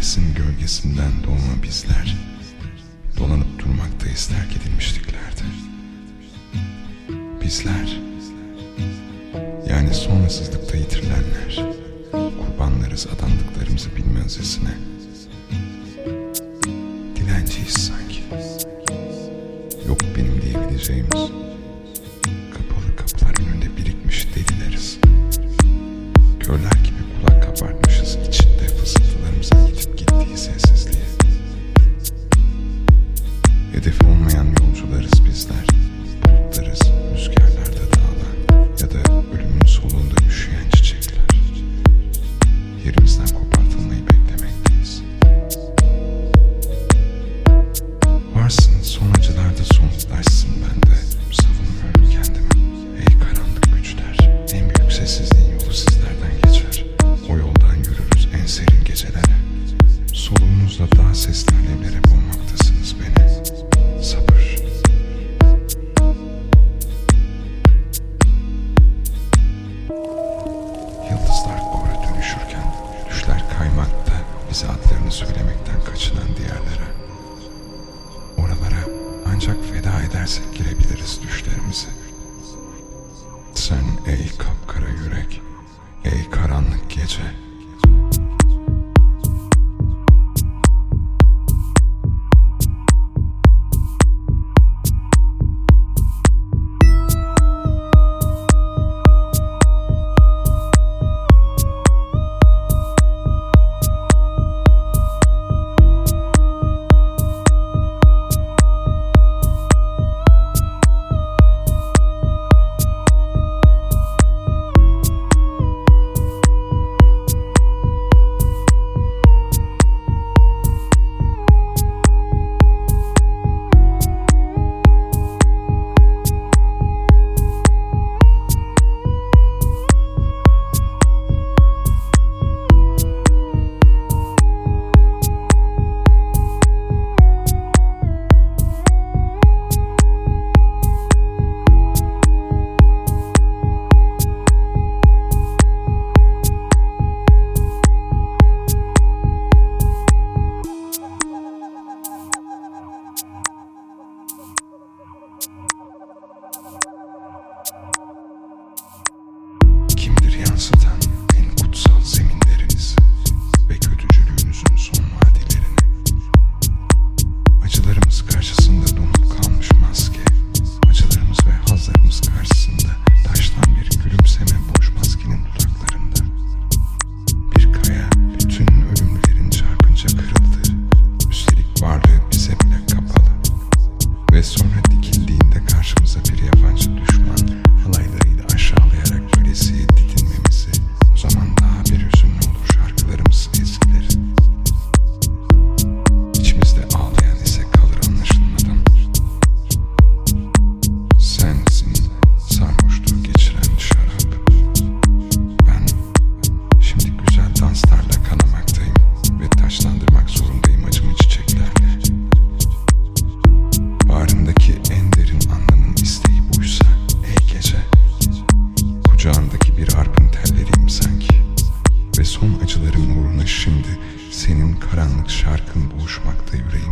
nefesin gölgesinden doğma bizler. Dolanıp durmaktayız terk edilmişliklerde Bizler. Yani sonrasızlıkta yitirilenler. Kurbanlarız adandıklarımızı bilmezcesine Dilenciyiz sanki. Yok benim diyebileceğimiz. karanlık şarkın boğuşmakta yüreğim.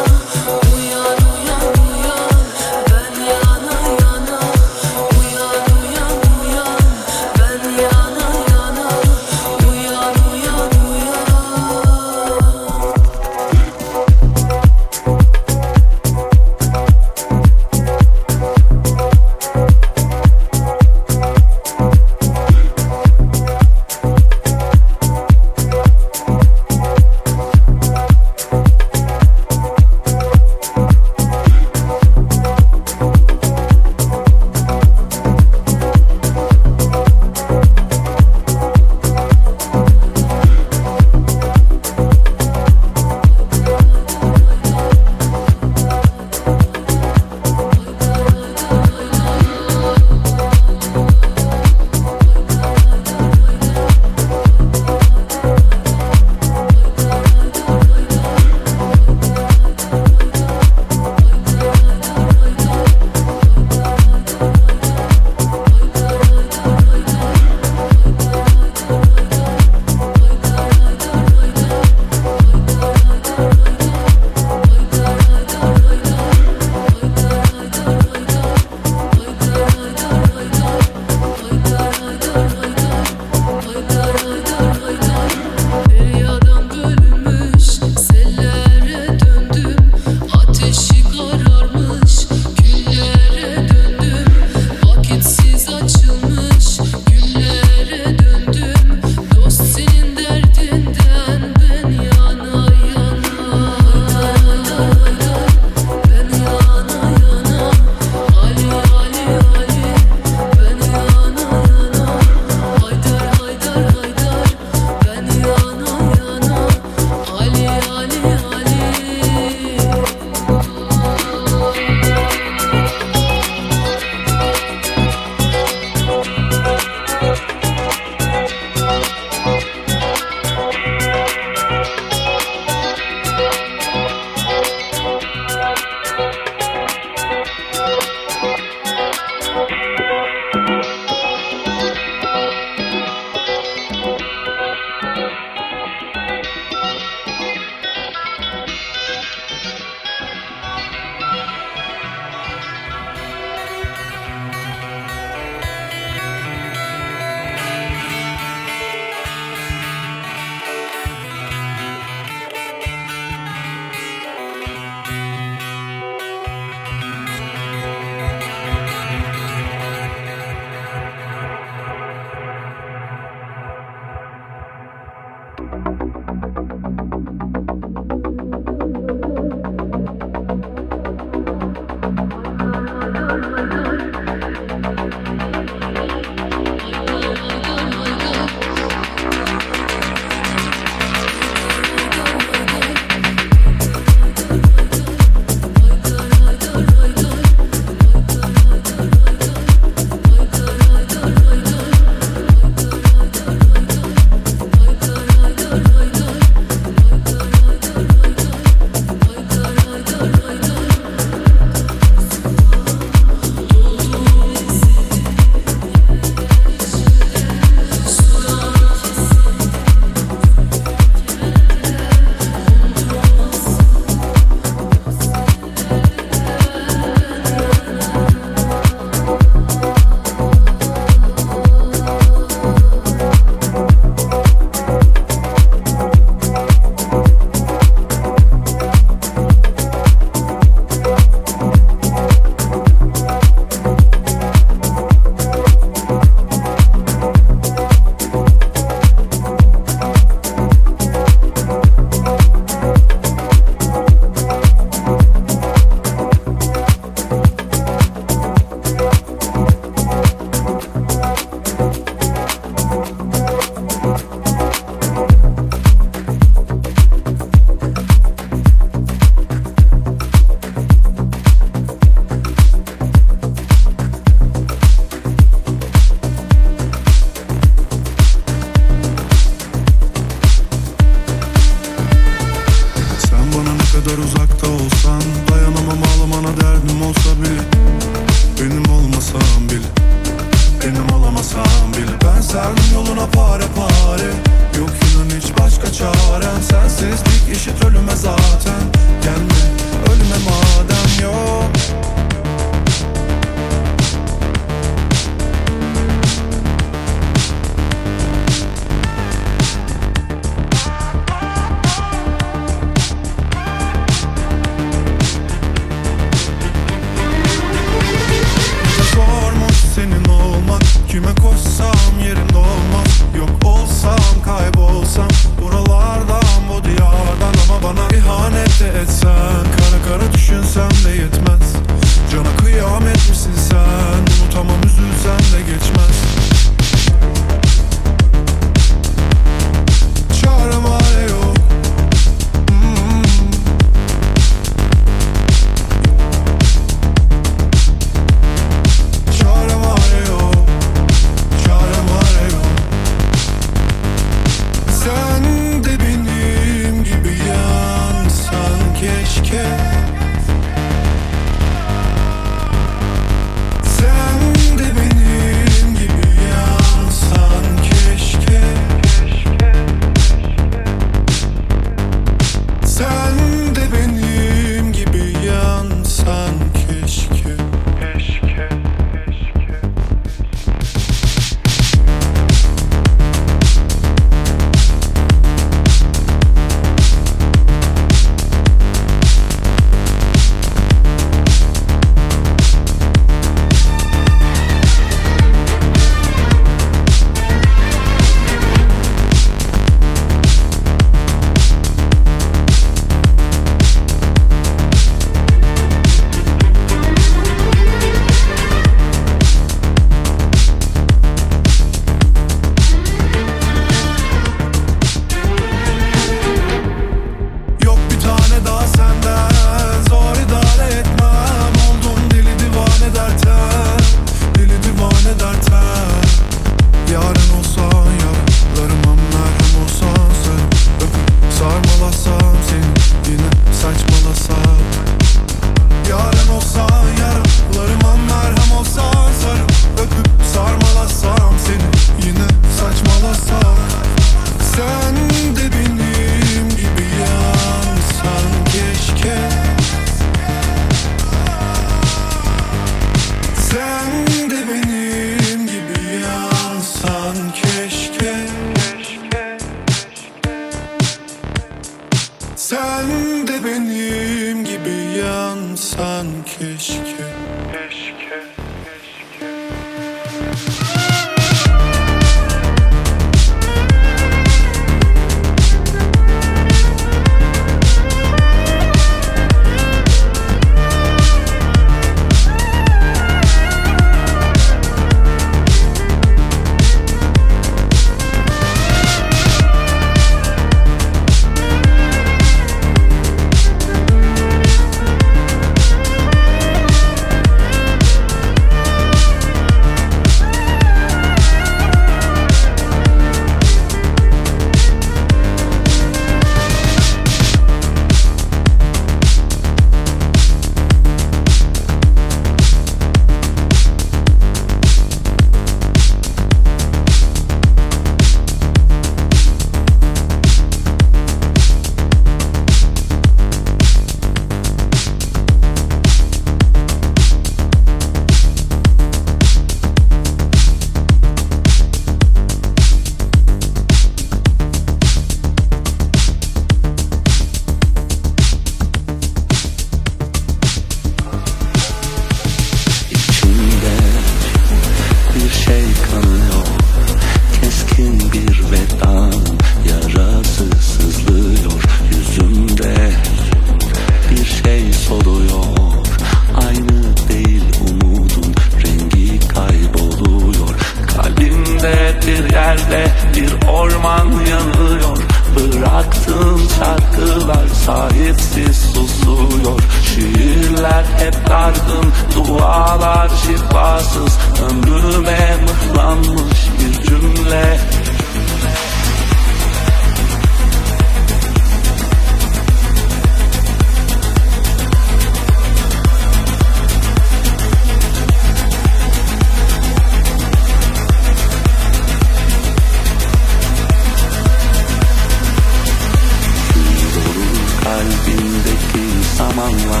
Samanla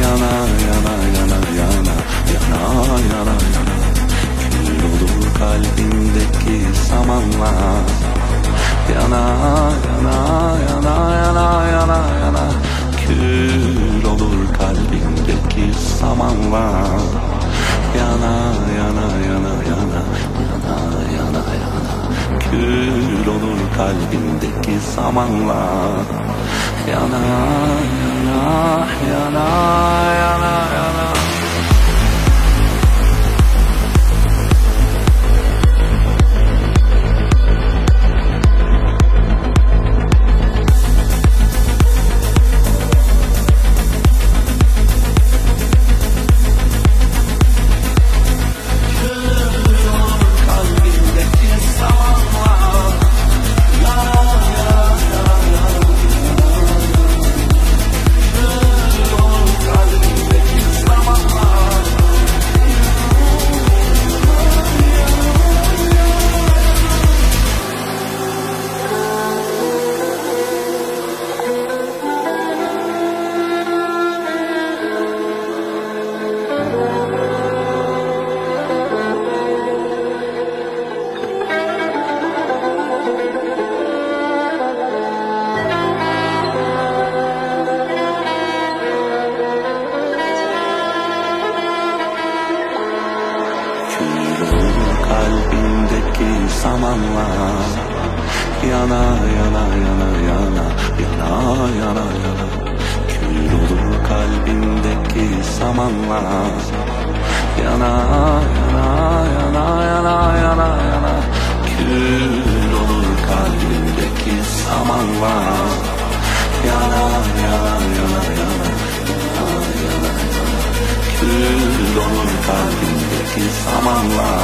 Yana yana yana yana yana yana yana. Kül olur kalbindeki samanla Yana yana yana yana yana yana. Kül olur kalbindeki samanla Yana yana yana yana yana Kül olur kalbindeki samanla Yana yana yana yana yana online.